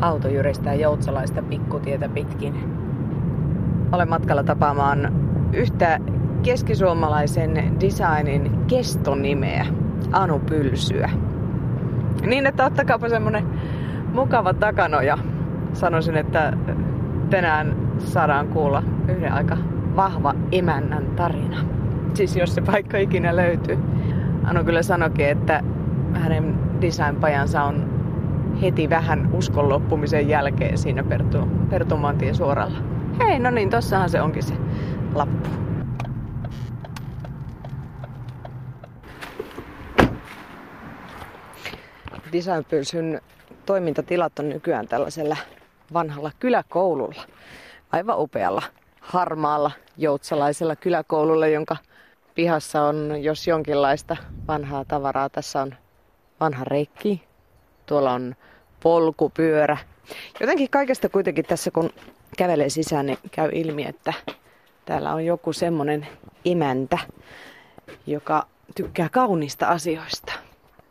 Auto jyristää joutsalaista pikkutietä pitkin. Olen matkalla tapaamaan yhtä keskisuomalaisen designin kestonimeä, Anu Pylsyä. Niin, että ottakaapa semmonen mukava takanoja. Sanoisin, että tänään saadaan kuulla yhden aika vahva emännän tarina. Siis jos se paikka ikinä löytyy. Anu kyllä sanoikin, että hänen designpajansa on heti vähän uskon loppumisen jälkeen siinä Pertu, Pertumantien suoralla. Hei, no niin, tossahan se onkin se lappu. Designpylsyn toimintatilat on nykyään tällaisella vanhalla kyläkoululla. Aivan upealla, harmaalla, joutsalaisella kyläkoululla, jonka pihassa on jos jonkinlaista vanhaa tavaraa. Tässä on vanha rekki, tuolla on polkupyörä. Jotenkin kaikesta kuitenkin tässä kun kävelee sisään, niin käy ilmi, että täällä on joku semmonen emäntä, joka tykkää kaunista asioista.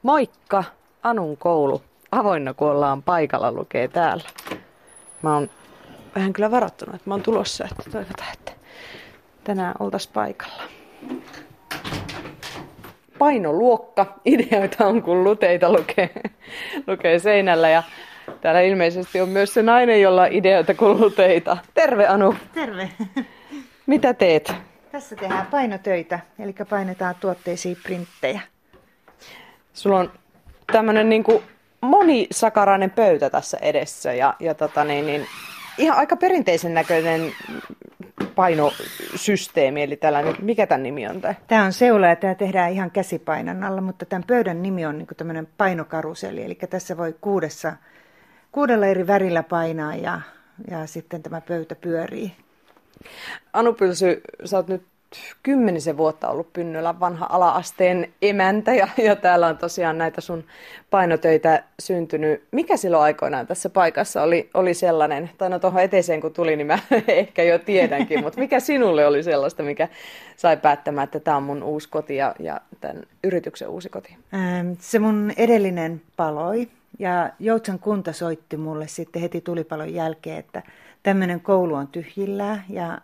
Moikka! Anun koulu. Avoinna kun ollaan paikalla lukee täällä. Mä oon vähän kyllä varoittanut, että mä oon tulossa, että toivotaan, että tänään oltais paikalla. Painoluokka. Ideoita on, kun luteita lukee, lukee seinällä. Ja täällä ilmeisesti on myös se nainen, jolla on ideoita kun luteita. Terve Anu. Terve. Mitä teet? Tässä tehdään painotöitä, eli painetaan tuotteisiin printtejä. Sulla on tämmönen niinku monisakarainen pöytä tässä edessä ja, ja tota niin, niin, ihan aika perinteisen näköinen painosysteemi, eli tällainen, mikä tämän nimi on? Tämä on seula ja tämä tehdään ihan käsipainan alla, mutta tämän pöydän nimi on niin tämmöinen painokaruseli, eli tässä voi kuudessa, kuudella eri värillä painaa ja, ja sitten tämä pöytä pyörii. Anu Pylsy, sä oot nyt kymmenisen vuotta ollut Pynnylän vanha ala-asteen emäntä ja, ja täällä on tosiaan näitä sun painotöitä syntynyt. Mikä silloin aikoinaan tässä paikassa oli, oli sellainen, tai no tuohon eteiseen kun tuli, niin mä ehkä jo tiedänkin, mutta mikä sinulle oli sellaista, mikä sai päättämään, että tämä on mun uusi koti ja, ja tämän yrityksen uusi koti? Se mun edellinen paloi ja Joutsan kunta soitti mulle sitten heti tulipalon jälkeen, että tämmöinen koulu on tyhjillään ja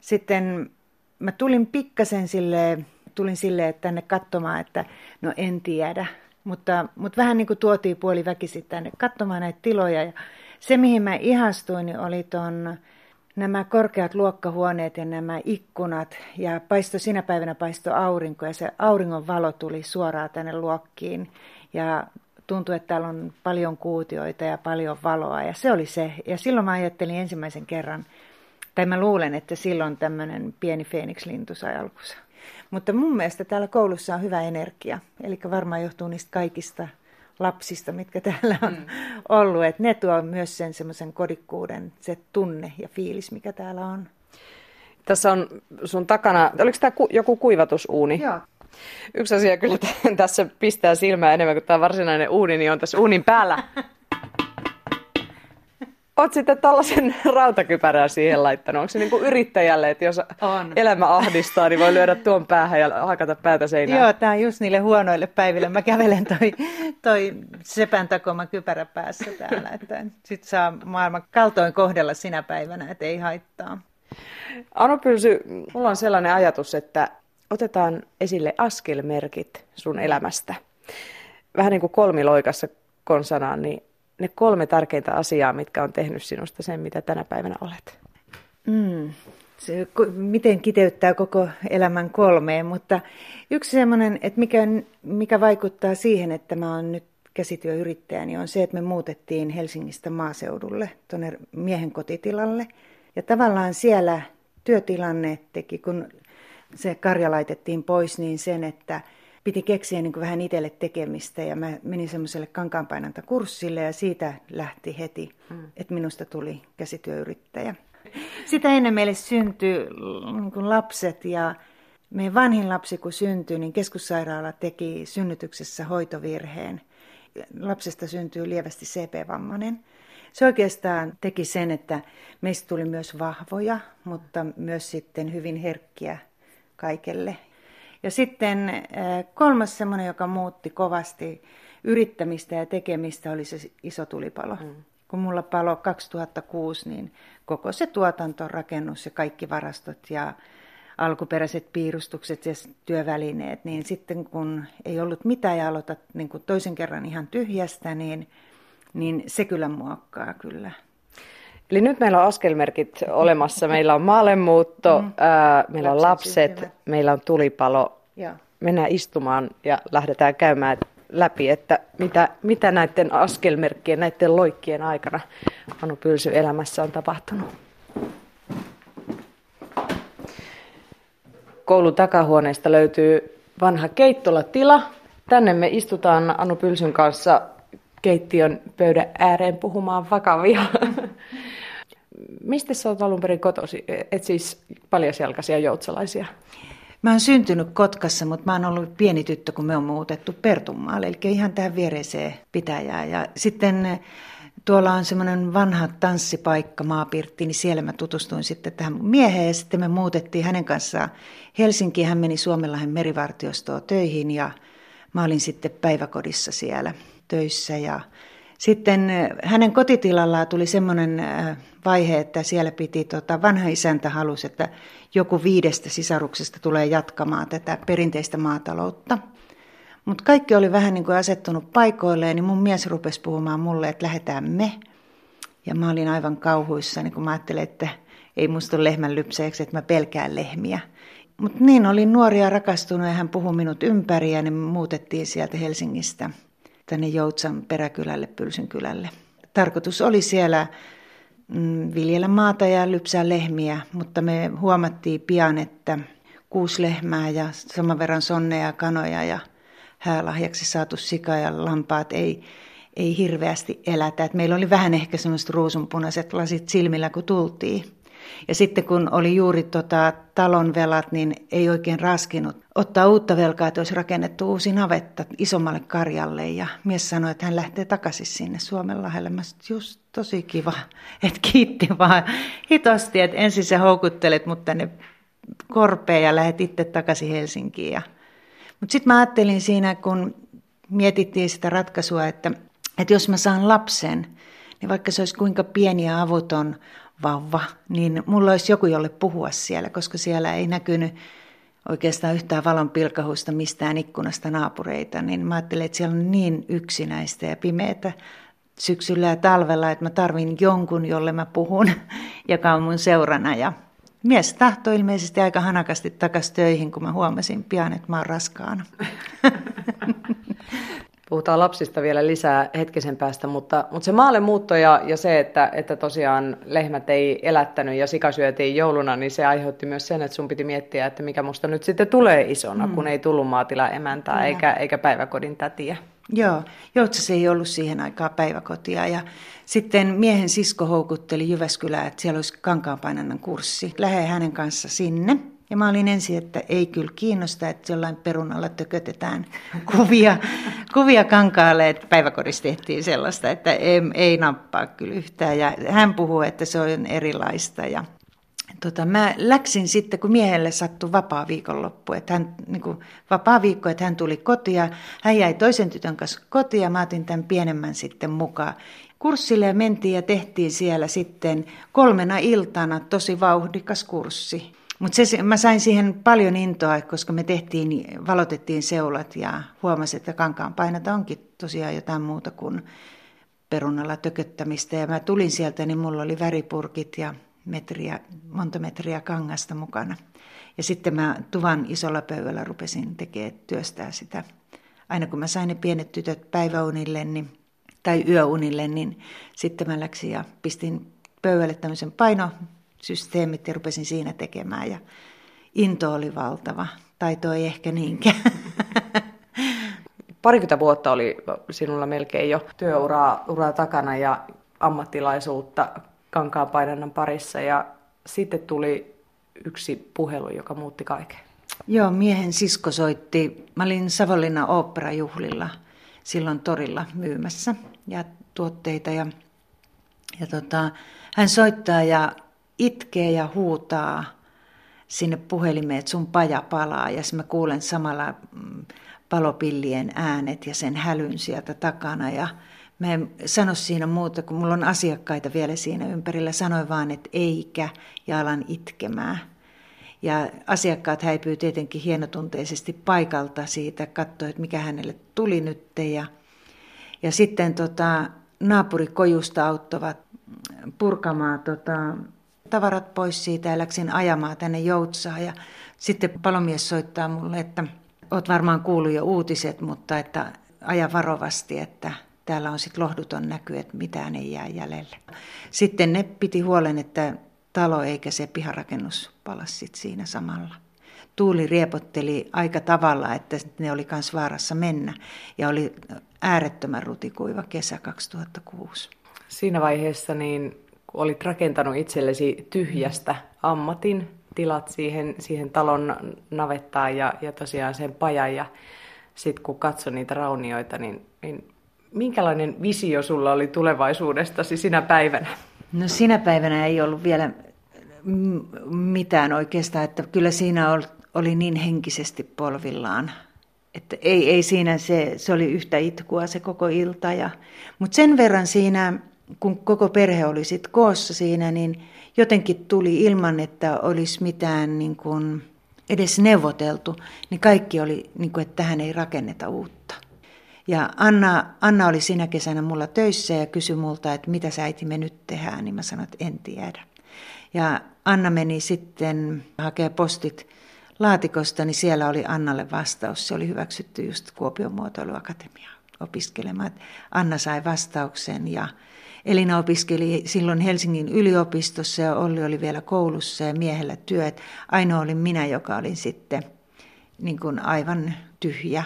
sitten mä tulin pikkasen sille, tulin sille tänne katsomaan, että no en tiedä. Mutta, mutta vähän niin kuin tuotiin puoli väkisin tänne katsomaan näitä tiloja. Ja se, mihin mä ihastuin, niin oli ton, nämä korkeat luokkahuoneet ja nämä ikkunat. Ja paisto sinä päivänä paisto aurinko ja se auringon valo tuli suoraan tänne luokkiin. Ja tuntui, että täällä on paljon kuutioita ja paljon valoa. Ja se oli se. Ja silloin mä ajattelin ensimmäisen kerran, tai mä luulen, että silloin tämmöinen pieni Phoenix-lintu sai alkunsa. Mutta mun mielestä täällä koulussa on hyvä energia. Eli varmaan johtuu niistä kaikista lapsista, mitkä täällä on mm. ollut. Että ne tuo myös sen semmoisen kodikkuuden, se tunne ja fiilis, mikä täällä on. Tässä on sun takana, oliko tämä ku, joku kuivatusuuni? Joo. Yksi asia kyllä tässä pistää silmää enemmän kuin tämä varsinainen uuni, niin on tässä uunin päällä Oot sitten tällaisen rautakypärän siihen laittanut. Onko se niin kuin yrittäjälle, että jos on. elämä ahdistaa, niin voi lyödä tuon päähän ja hakata päätä seinään? Joo, tämä on just niille huonoille päiville. Mä kävelen toi, toi sepän takoma kypärä päässä täällä. Että sit saa maailman kaltoin kohdella sinä päivänä, että ei haittaa. Anu Pylsy, mulla on sellainen ajatus, että otetaan esille askelmerkit sun elämästä. Vähän niin kuin kolmiloikassa konsanaan, niin ne kolme tärkeintä asiaa, mitkä on tehnyt sinusta sen, mitä tänä päivänä olet? Mm. Se, miten kiteyttää koko elämän kolmeen, mutta yksi sellainen, että mikä, mikä vaikuttaa siihen, että mä oon nyt käsityöyrittäjä, niin on se, että me muutettiin Helsingistä maaseudulle, tuonne miehen kotitilalle. Ja tavallaan siellä työtilanne teki, kun se karja laitettiin pois, niin sen, että piti keksiä niin kuin vähän itselle tekemistä ja mä menin semmoiselle kankaanpainantakurssille ja siitä lähti heti, mm. että minusta tuli käsityöyrittäjä. Sitä ennen meille syntyi niin lapset ja meidän vanhin lapsi kun syntyi, niin keskussairaala teki synnytyksessä hoitovirheen. Lapsesta syntyy lievästi CP-vammainen. Se oikeastaan teki sen, että meistä tuli myös vahvoja, mutta myös sitten hyvin herkkiä kaikelle ja sitten äh, kolmas semmoinen, joka muutti kovasti yrittämistä ja tekemistä, oli se iso tulipalo. Mm. kun mulla palo 2006, niin koko se tuotanto, rakennus ja kaikki varastot ja alkuperäiset piirustukset ja työvälineet, niin sitten kun ei ollut mitään ja aloitat niin toisen kerran ihan tyhjästä, niin, niin se kyllä muokkaa kyllä. Eli nyt meillä on askelmerkit olemassa. Meillä on maailmanmuutto, mm. ää, meillä on lapset, syntymä. meillä on tulipalo. Ja. Mennään istumaan ja lähdetään käymään läpi, että mitä, mitä näiden askelmerkkien, näiden loikkien aikana Anu Pylsy elämässä on tapahtunut. Koulun takahuoneesta löytyy vanha keittolatila. Tänne me istutaan Anu Pylsyn kanssa keittiön pöydän ääreen puhumaan vakavia. Mistä sä oot alun perin kotosi? Et siis paljasjalkaisia joutsalaisia? Mä oon syntynyt Kotkassa, mutta mä oon ollut pieni tyttö, kun me on muutettu Pertunmaalle, eli ihan tähän viereiseen pitäjään. Ja sitten eh, tuolla on semmoinen vanha tanssipaikka, maapirtti, niin siellä mä tutustuin sitten tähän mieheen ja sitten me muutettiin hänen kanssaan Helsinkiin. Hän meni Suomenlahden merivartiostoon töihin ja mä olin sitten päiväkodissa siellä töissä ja sitten hänen kotitilallaan tuli semmoinen vaihe, että siellä piti, tota, vanha isäntä halusi, että joku viidestä sisaruksesta tulee jatkamaan tätä perinteistä maataloutta. Mutta kaikki oli vähän niin kuin asettunut paikoilleen, niin mun mies rupesi puhumaan mulle, että lähdetään me. Ja mä olin aivan kauhuissa, niin kun mä ajattelin, että ei musta ole lehmän lypseeksi, että mä pelkään lehmiä. Mutta niin, olin nuoria rakastunut ja hän puhui minut ympäri ja niin muutettiin sieltä Helsingistä tänne Joutsan peräkylälle, Pylsyn kylälle. Tarkoitus oli siellä mm, viljellä maata ja lypsää lehmiä, mutta me huomattiin pian, että kuusi lehmää ja saman verran sonneja ja kanoja ja häälahjaksi saatu sika ja lampaat ei, ei hirveästi elätä. Et meillä oli vähän ehkä semmoiset ruusunpunaiset lasit silmillä, kun tultiin. Ja sitten kun oli juuri tota, talon velat, niin ei oikein raskinut ottaa uutta velkaa, että olisi rakennettu uusi navetta isommalle karjalle. Ja mies sanoi, että hän lähtee takaisin sinne Suomenlahdelle. Mä sanoin, just tosi kiva, että kiitti vaan hitosti, että ensin sä houkuttelet mut tänne korpeen ja lähdet itse takaisin Helsinkiin. Mutta sitten mä ajattelin siinä, kun mietittiin sitä ratkaisua, että, että jos mä saan lapsen, niin vaikka se olisi kuinka pieni ja avuton vauva, niin mulla olisi joku, jolle puhua siellä, koska siellä ei näkynyt oikeastaan yhtään valon pilkahusta mistään ikkunasta naapureita, niin mä ajattelin, että siellä on niin yksinäistä ja pimeätä syksyllä ja talvella, että mä tarvin jonkun, jolle mä puhun, joka on mun seurana. Ja mies tahtoi ilmeisesti aika hanakasti takaisin töihin, kun mä huomasin pian, että mä oon raskaana. Puhutaan lapsista vielä lisää hetkisen päästä, mutta, mutta se maalle muutto ja, ja se, että, että tosiaan lehmät ei elättänyt ja sika syötiin jouluna, niin se aiheutti myös sen, että sun piti miettiä, että mikä musta nyt sitten tulee isona, mm. kun ei tullut maatila emäntää eikä, eikä päiväkodin tätiä. Joo, Joutsassa ei ollut siihen aikaan päiväkotia ja sitten miehen sisko houkutteli Jyväskylää, että siellä olisi kankaanpainannan kurssi. Lähde hänen kanssa sinne. Ja mä olin ensin, että ei kyllä kiinnosta, että jollain perunalla tökötetään kuvia, kuvia kankaalle, että päiväkodissa tehtiin sellaista, että ei, ei nappaa kyllä yhtään. Ja hän puhuu, että se on erilaista ja tota, mä läksin sitten, kun miehelle sattui vapaa viikonloppu, että hän, niin kuin, vapaa viikko, että hän tuli kotia. Hän jäi toisen tytön kanssa kotiin ja mä otin tämän pienemmän sitten mukaan. Kurssille ja mentiin ja tehtiin siellä sitten kolmena iltana tosi vauhdikas kurssi. Mutta mä sain siihen paljon intoa, koska me tehtiin, valotettiin seulat ja huomasin, että kankaan painata onkin tosiaan jotain muuta kuin perunalla tököttämistä. Ja mä tulin sieltä, niin mulla oli väripurkit ja metriä, monta metriä kangasta mukana. Ja sitten mä tuvan isolla pöydällä rupesin tekemään työstää sitä. Aina kun mä sain ne pienet tytöt päiväunille niin, tai yöunille, niin sitten mä läksin ja pistin pöydälle tämmöisen painosysteemit ja rupesin siinä tekemään. Ja into oli valtava. Taito ei ehkä niinkään. Parikymmentä vuotta oli sinulla melkein jo työuraa uraa takana ja ammattilaisuutta kankaanpainannan parissa ja sitten tuli yksi puhelu, joka muutti kaiken. Joo, miehen sisko soitti. Mä olin Savonlinnan oopperajuhlilla silloin torilla myymässä ja tuotteita ja, ja tota, hän soittaa ja itkee ja huutaa sinne puhelimeen, että sun paja palaa ja mä kuulen samalla mm, palopillien äänet ja sen hälyn sieltä takana ja Mä en sano siinä muuta, kun mulla on asiakkaita vielä siinä ympärillä. Sanoin vaan, että eikä ja alan itkemään. Ja asiakkaat häipyy tietenkin hienotunteisesti paikalta siitä, katsoi, että mikä hänelle tuli nyt. Ja, ja sitten tota, naapurikojusta auttavat purkamaan tota, tavarat pois siitä ja läksin ajamaan tänne Joutsaan. Ja sitten palomies soittaa mulle, että oot varmaan kuullut jo uutiset, mutta että aja varovasti, että täällä on sitten lohduton näky, että mitään ei jää jäljelle. Sitten ne piti huolen, että talo eikä se piharakennus palas sit siinä samalla. Tuuli riepotteli aika tavalla, että ne oli myös vaarassa mennä ja oli äärettömän rutikuiva kesä 2006. Siinä vaiheessa niin kun olit rakentanut itsellesi tyhjästä ammatin, tilat siihen, siihen talon navettaan ja, ja tosiaan sen pajan ja sitten kun katsoi niitä raunioita, niin, niin minkälainen visio sulla oli tulevaisuudestasi sinä päivänä? No sinä päivänä ei ollut vielä mitään oikeastaan, että kyllä siinä oli niin henkisesti polvillaan. Että ei, ei siinä se, se oli yhtä itkua se koko ilta. Ja, mutta sen verran siinä, kun koko perhe oli sit koossa siinä, niin jotenkin tuli ilman, että olisi mitään niin kuin edes neuvoteltu, niin kaikki oli, niin kuin, että tähän ei rakenneta uutta. Ja Anna, Anna oli sinä kesänä mulla töissä ja kysyi multa, että mitä sä äiti me nyt tehdään, niin mä sanoin, että en tiedä. Ja Anna meni sitten hakea postit laatikosta, niin siellä oli Annalle vastaus. Se oli hyväksytty just Kuopion muotoiluakatemia opiskelemaan. Anna sai vastauksen ja Elina opiskeli silloin Helsingin yliopistossa ja Olli oli vielä koulussa ja miehellä työt. Ainoa oli minä, joka olin sitten niin kuin aivan tyhjä,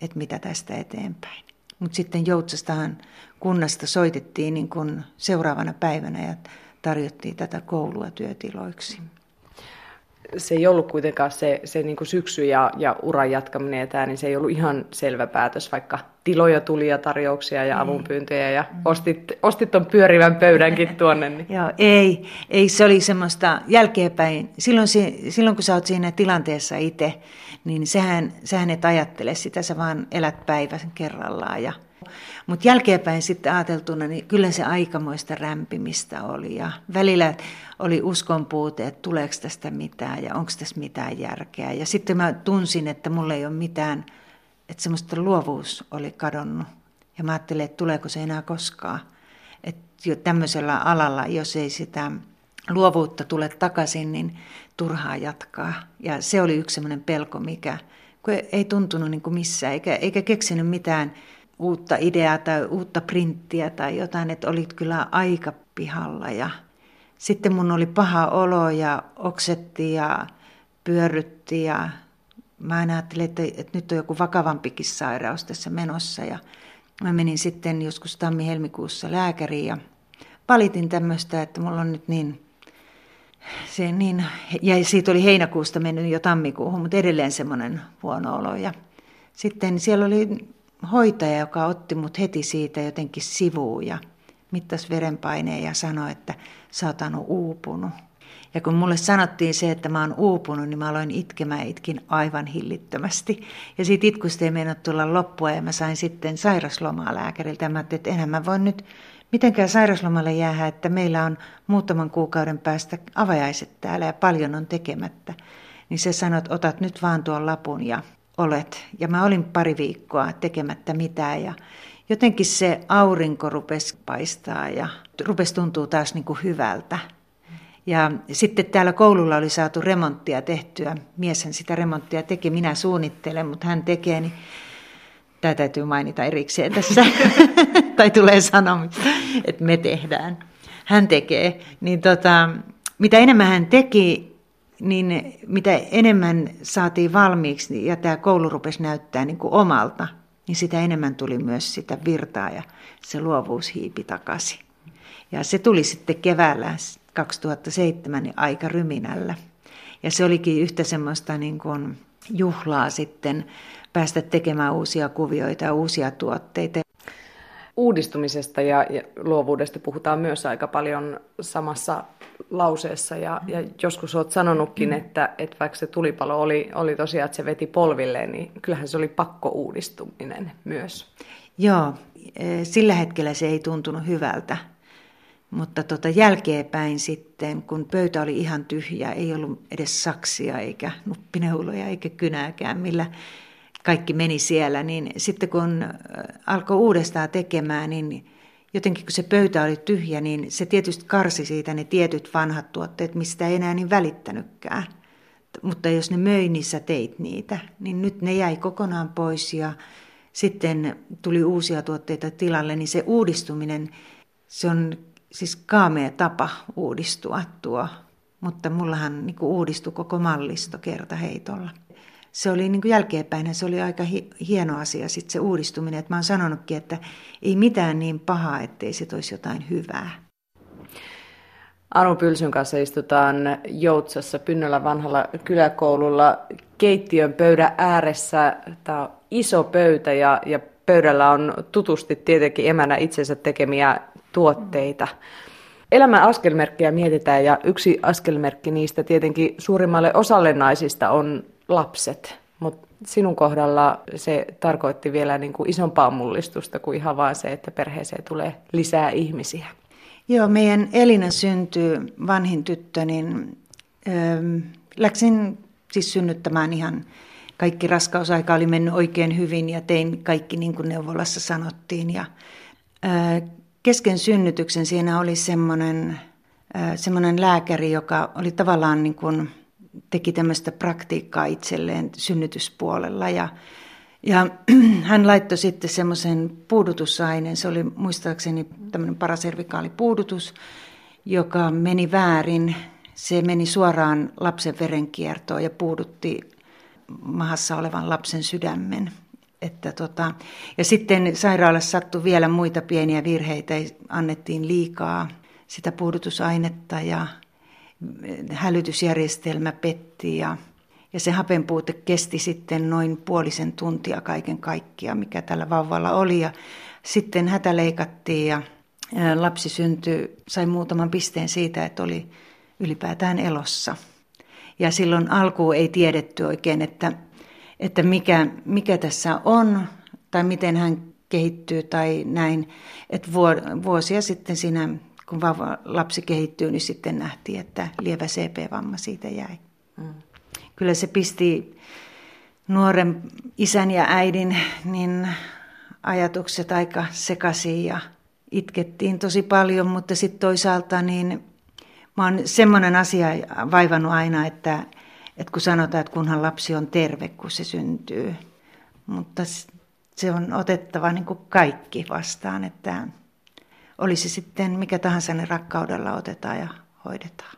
että mitä tästä eteenpäin. Mutta sitten Joutsastahan kunnasta soitettiin niin kuin seuraavana päivänä ja tarjottiin tätä koulua työtiloiksi. Se ei ollut kuitenkaan se, se niin kuin syksy ja, ja uran jatkaminen ja tämä, niin se ei ollut ihan selvä päätös, vaikka tiloja tuli ja tarjouksia ja avunpyyntöjä ja mm. ostit, ostit ton pyörivän pöydänkin tuonne. Niin. Joo, ei, ei, se oli semmoista jälkeenpäin. Silloin, silloin kun sä oot siinä tilanteessa itse, niin sehän, sehän et ajattele sitä, sä vaan elät päivän kerrallaan ja mutta jälkeenpäin sitten ajateltuna, niin kyllä se aikamoista rämpimistä oli. Ja välillä oli uskon puute, että tuleeko tästä mitään ja onko tässä mitään järkeä. Ja sitten mä tunsin, että mulla ei ole mitään, että semmoista luovuus oli kadonnut. Ja mä ajattelin, että tuleeko se enää koskaan. Että jo tämmöisellä alalla, jos ei sitä luovuutta tule takaisin, niin turhaa jatkaa. Ja se oli yksi semmoinen pelko, mikä kun ei tuntunut niin kuin missään, eikä, eikä keksinyt mitään uutta ideaa tai uutta printtiä tai jotain, että olit kyllä aika pihalla. Ja sitten mun oli paha olo ja oksetti ja pyörrytti ja mä aina ajattelin, että, että nyt on joku vakavampikin sairaus tässä menossa. Ja mä menin sitten joskus tammi-helmikuussa lääkäriin ja valitin tämmöistä, että mulla on nyt niin se niin, ja siitä oli heinäkuusta mennyt jo tammikuuhun, mutta edelleen semmoinen huono olo. Ja sitten siellä oli hoitaja, joka otti mut heti siitä jotenkin sivuun ja mittasi verenpaineen ja sanoi, että sä oot uupunut. Ja kun mulle sanottiin se, että mä oon uupunut, niin mä aloin itkemään itkin aivan hillittömästi. Ja siitä itkusta ei meinannut tulla loppua ja mä sain sitten sairaslomaa lääkäriltä. Ja mä ajattelin, että enhän mä voi nyt mitenkään sairaslomalle jäädä, että meillä on muutaman kuukauden päästä avajaiset täällä ja paljon on tekemättä. Niin se sanoi, että otat nyt vaan tuon lapun ja olet. Ja mä olin pari viikkoa tekemättä mitään ja jotenkin se aurinko rupesi paistaa ja rupesi tuntuu taas niin kuin hyvältä. Ja sitten täällä koululla oli saatu remonttia tehtyä. Mieshän sitä remonttia teki, minä suunnittelen, mutta hän tekee, niin tämä täytyy mainita erikseen tässä, tai tulee sanomista, että me tehdään. Hän tekee. Niin tota, mitä enemmän hän teki, niin mitä enemmän saatiin valmiiksi ja tämä koulu rupesi näyttää niin kuin omalta, niin sitä enemmän tuli myös sitä virtaa ja se luovuus hiipi takaisin. Ja se tuli sitten keväällä 2007 niin aika ryminällä. Ja se olikin yhtä semmoista niin kuin juhlaa sitten päästä tekemään uusia kuvioita ja uusia tuotteita. Uudistumisesta ja luovuudesta puhutaan myös aika paljon samassa lauseessa ja, ja joskus olet sanonutkin, mm. että, että vaikka se tulipalo oli, oli tosiaan, että se veti polvilleen, niin kyllähän se oli pakko uudistuminen myös. Joo, e, sillä hetkellä se ei tuntunut hyvältä. Mutta tota jälkeenpäin sitten, kun pöytä oli ihan tyhjä, ei ollut edes saksia eikä nuppineuloja eikä kynääkään, millä kaikki meni siellä, niin sitten kun alkoi uudestaan tekemään, niin jotenkin kun se pöytä oli tyhjä, niin se tietysti karsi siitä ne tietyt vanhat tuotteet, mistä ei enää niin välittänytkään. Mutta jos ne möi, niin sä teit niitä, niin nyt ne jäi kokonaan pois ja sitten tuli uusia tuotteita tilalle, niin se uudistuminen, se on siis kaamea tapa uudistua tuo, mutta mullahan niin uudistui koko mallisto kertaheitolla se oli niin jälkeenpäin, se oli aika hi- hieno asia sitten se uudistuminen. Että mä oon sanonutkin, että ei mitään niin pahaa, ettei se olisi jotain hyvää. Anu Pylsyn kanssa istutaan Joutsassa Pynnöllä vanhalla kyläkoululla keittiön pöydän ääressä. Tämä on iso pöytä ja, ja pöydällä on tutusti tietenkin emänä itsensä tekemiä tuotteita. Elämän askelmerkkejä mietitään ja yksi askelmerkki niistä tietenkin suurimmalle osalle naisista on lapset, mutta sinun kohdalla se tarkoitti vielä niin kuin isompaa mullistusta kuin ihan vaan se, että perheeseen tulee lisää ihmisiä. Joo, meidän Elina syntyy, vanhin tyttö, niin ähm, läksin siis synnyttämään ihan kaikki raskausaika oli mennyt oikein hyvin ja tein kaikki niin kuin neuvolassa sanottiin. Ja, äh, kesken synnytyksen siinä oli semmoinen, semmoinen lääkäri, joka oli tavallaan niin kuin, teki tämmöistä praktiikkaa itselleen synnytyspuolella ja, ja hän laittoi sitten semmoisen puudutusaineen, se oli muistaakseni tämmöinen paraservikaalipuudutus, joka meni väärin. Se meni suoraan lapsen verenkiertoon ja puudutti mahassa olevan lapsen sydämen. Että tota, ja sitten sairaalassa sattui vielä muita pieniä virheitä, annettiin liikaa sitä puudutusainetta ja hälytysjärjestelmä petti ja, ja se hapenpuute kesti sitten noin puolisen tuntia kaiken kaikkiaan, mikä tällä vauvalla oli. Ja sitten hätä leikattiin ja lapsi syntyi, sai muutaman pisteen siitä, että oli ylipäätään elossa. Ja silloin alkuun ei tiedetty oikein, että, että mikä, mikä tässä on tai miten hän kehittyy tai näin. Että vuosia sitten siinä kun vauva, lapsi kehittyy, niin sitten nähtiin, että lievä CP-vamma siitä jäi. Mm. Kyllä se pisti nuoren isän ja äidin niin ajatukset aika sekaisin ja itkettiin tosi paljon, mutta sitten toisaalta niin mä oon semmoinen asia vaivannut aina, että, että kun sanotaan, että kunhan lapsi on terve, kun se syntyy, mutta se on otettava niin kuin kaikki vastaan, että oli se sitten mikä tahansa, ne rakkaudella otetaan ja hoidetaan.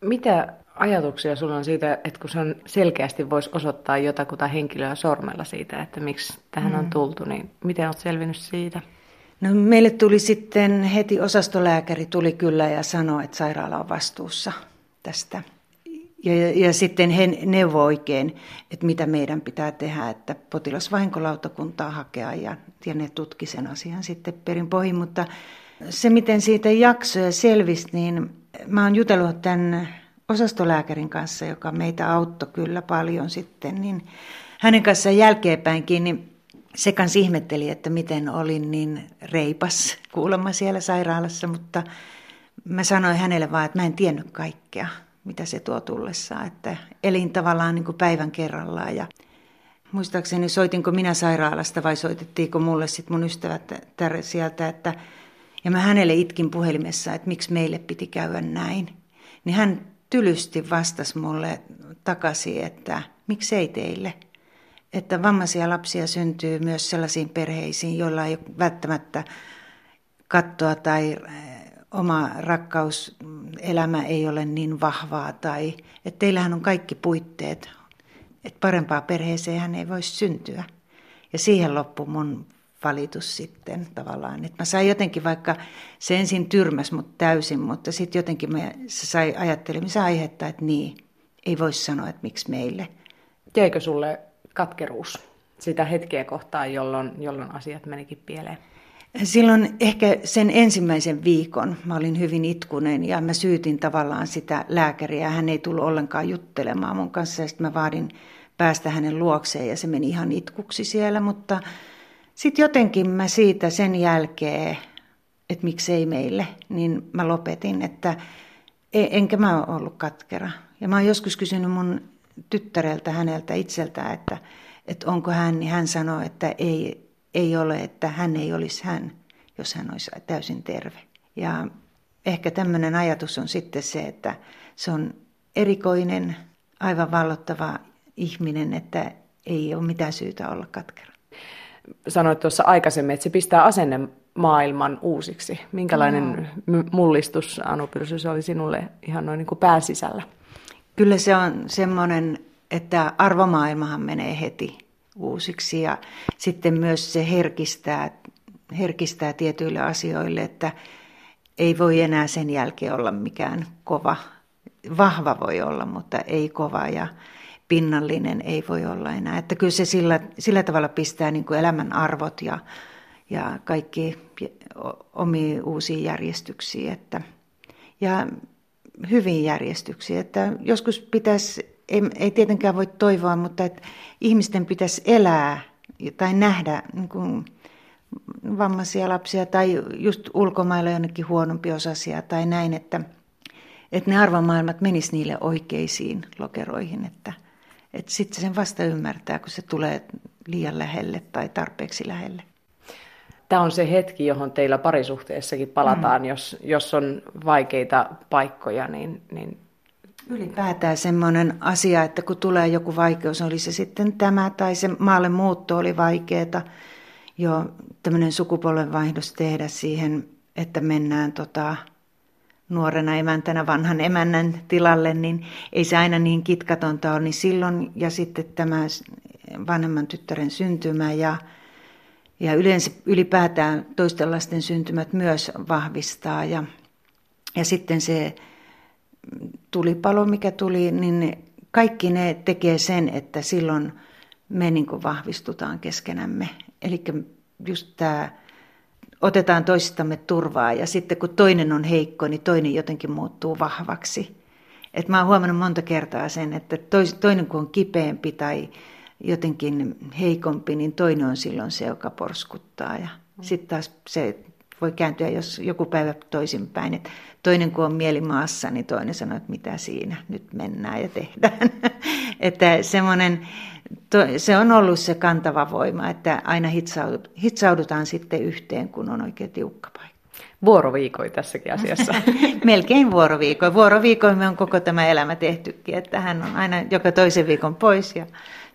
Mitä ajatuksia sulla on siitä, että kun se on selkeästi voisi osoittaa jotakuta henkilöä sormella siitä, että miksi tähän mm. on tultu, niin miten olet selvinnyt siitä? No, meille tuli sitten heti osastolääkäri tuli kyllä ja sanoi, että sairaala on vastuussa tästä ja, ja sitten he neuvoi oikein, että mitä meidän pitää tehdä, että potilasvahinkolautakuntaa hakea ja, ja ne tutki sen asian sitten perin pohjin. Mutta se, miten siitä jaksoja selvisi, niin mä oon jutellut tämän osastolääkärin kanssa, joka meitä auttoi kyllä paljon sitten, niin hänen kanssaan jälkeenpäinkin, niin se kanssa ihmetteli, että miten olin niin reipas kuulemma siellä sairaalassa, mutta mä sanoin hänelle vaan, että mä en tiennyt kaikkea mitä se tuo tullessaan. Että elin tavallaan niin kuin päivän kerrallaan ja muistaakseni soitinko minä sairaalasta vai soitettiinko mulle sitten mun ystävät sieltä, että ja mä hänelle itkin puhelimessa, että miksi meille piti käydä näin. Niin hän tylysti vastasi mulle takaisin, että miksi ei teille. Että vammaisia lapsia syntyy myös sellaisiin perheisiin, joilla ei ole välttämättä kattoa tai oma rakkauselämä ei ole niin vahvaa tai että teillähän on kaikki puitteet, että parempaa perheeseen hän ei voisi syntyä. Ja siihen loppui mun valitus sitten tavallaan. Että mä sain jotenkin, vaikka se ensin tyrmäs mut täysin, mutta sitten jotenkin mä, sai ajattelemisen aihetta, että niin, ei voi sanoa, että miksi meille. Jäikö sulle katkeruus sitä hetkeä kohtaan, jolloin, jolloin asiat menikin pieleen? Silloin ehkä sen ensimmäisen viikon mä olin hyvin itkunen ja mä syytin tavallaan sitä lääkäriä. Hän ei tullut ollenkaan juttelemaan mun kanssa ja sitten mä vaadin päästä hänen luokseen ja se meni ihan itkuksi siellä, mutta sitten jotenkin mä siitä sen jälkeen, että miksei meille, niin mä lopetin, että e, enkä mä ollut katkera. Ja mä oon joskus kysynyt mun tyttäreltä häneltä itseltä, että, että onko hän, niin hän sanoi, että ei, ei ole, että hän ei olisi hän, jos hän olisi täysin terve. Ja ehkä tämmöinen ajatus on sitten se, että se on erikoinen, aivan vallottava ihminen, että ei ole mitään syytä olla katkera. Sanoit tuossa aikaisemmin, että se pistää asenne maailman uusiksi. Minkälainen no. mullistus, Anu Pylsy, se oli sinulle ihan noin niin kuin pääsisällä? Kyllä se on semmoinen, että arvomaailmahan menee heti uusiksi ja sitten myös se herkistää, herkistää tietyille asioille, että ei voi enää sen jälkeen olla mikään kova. Vahva voi olla, mutta ei kova ja pinnallinen ei voi olla enää. Että kyllä se sillä, sillä tavalla pistää niin kuin elämän arvot ja, ja kaikki omiin uusiin järjestyksiin. Että, ja hyviin järjestyksiin. Että joskus pitäisi, ei, ei tietenkään voi toivoa, mutta että ihmisten pitäisi elää tai nähdä niin kuin vammaisia lapsia tai just ulkomailla jonnekin huonompi osasia tai näin, että, että ne arvomaailmat menis niille oikeisiin lokeroihin, että, että sitten sen vasta ymmärtää, kun se tulee liian lähelle tai tarpeeksi lähelle. Tämä on se hetki, johon teillä parisuhteessakin palataan, mm. jos, jos on vaikeita paikkoja, niin, niin Ylipäätään semmoinen asia, että kun tulee joku vaikeus, oli se sitten tämä tai se maalle muutto oli vaikeaa, jo tämmöinen sukupolvenvaihdos tehdä siihen, että mennään tota, nuorena emäntänä vanhan emännän tilalle, niin ei se aina niin kitkatonta ole. Niin silloin ja sitten tämä vanhemman tyttären syntymä ja, ja yleensä ylipäätään toisten lasten syntymät myös vahvistaa. Ja, ja sitten se tulipalo, mikä tuli, niin kaikki ne tekee sen, että silloin me niin kuin vahvistutaan keskenämme. Eli just tämä, otetaan toisistamme turvaa ja sitten kun toinen on heikko, niin toinen jotenkin muuttuu vahvaksi. Et mä oon huomannut monta kertaa sen, että toinen kun on kipeämpi tai jotenkin heikompi, niin toinen on silloin se, joka porskuttaa. Ja sitten taas se voi kääntyä jos joku päivä toisinpäin. Että toinen kun on mieli maassa, niin toinen sanoo, että mitä siinä, nyt mennään ja tehdään. että semmoinen, se on ollut se kantava voima, että aina hitsaudutaan sitten yhteen, kun on oikein tiukka paikka. Vuoroviikoi tässäkin asiassa. Melkein vuoroviikoi. Vuoroviikoi me on koko tämä elämä tehtykin, että hän on aina joka toisen viikon pois ja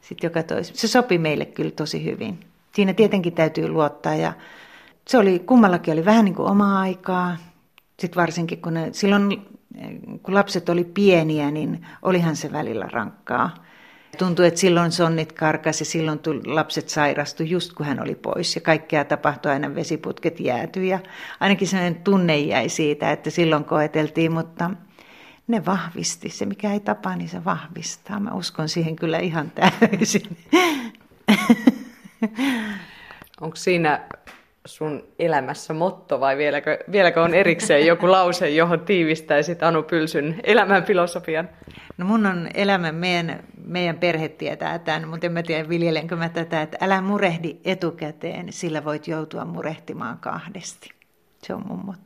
sitten joka toisen. Se sopi meille kyllä tosi hyvin. Siinä tietenkin täytyy luottaa ja se oli, kummallakin oli vähän niin kuin omaa aikaa. Sitten varsinkin kun ne, silloin, kun lapset oli pieniä, niin olihan se välillä rankkaa. Tuntui, että silloin sonnit karkasi, silloin tuli, lapset sairastu just kun hän oli pois ja kaikkea tapahtui aina vesiputket jääty ja ainakin sellainen tunne jäi siitä, että silloin koeteltiin, mutta ne vahvisti. Se mikä ei tapa, niin se vahvistaa. Mä uskon siihen kyllä ihan täysin. Onko siinä sun elämässä motto vai vieläkö, vieläkö on erikseen joku lause, johon tiivistäisit Anu Pylsyn elämän filosofian? No mun on elämä, meidän, meidän perhe tietää tämän, mutta en mä tiedä viljelenkö mä tätä, että älä murehdi etukäteen, sillä voit joutua murehtimaan kahdesti. Se on mun motto.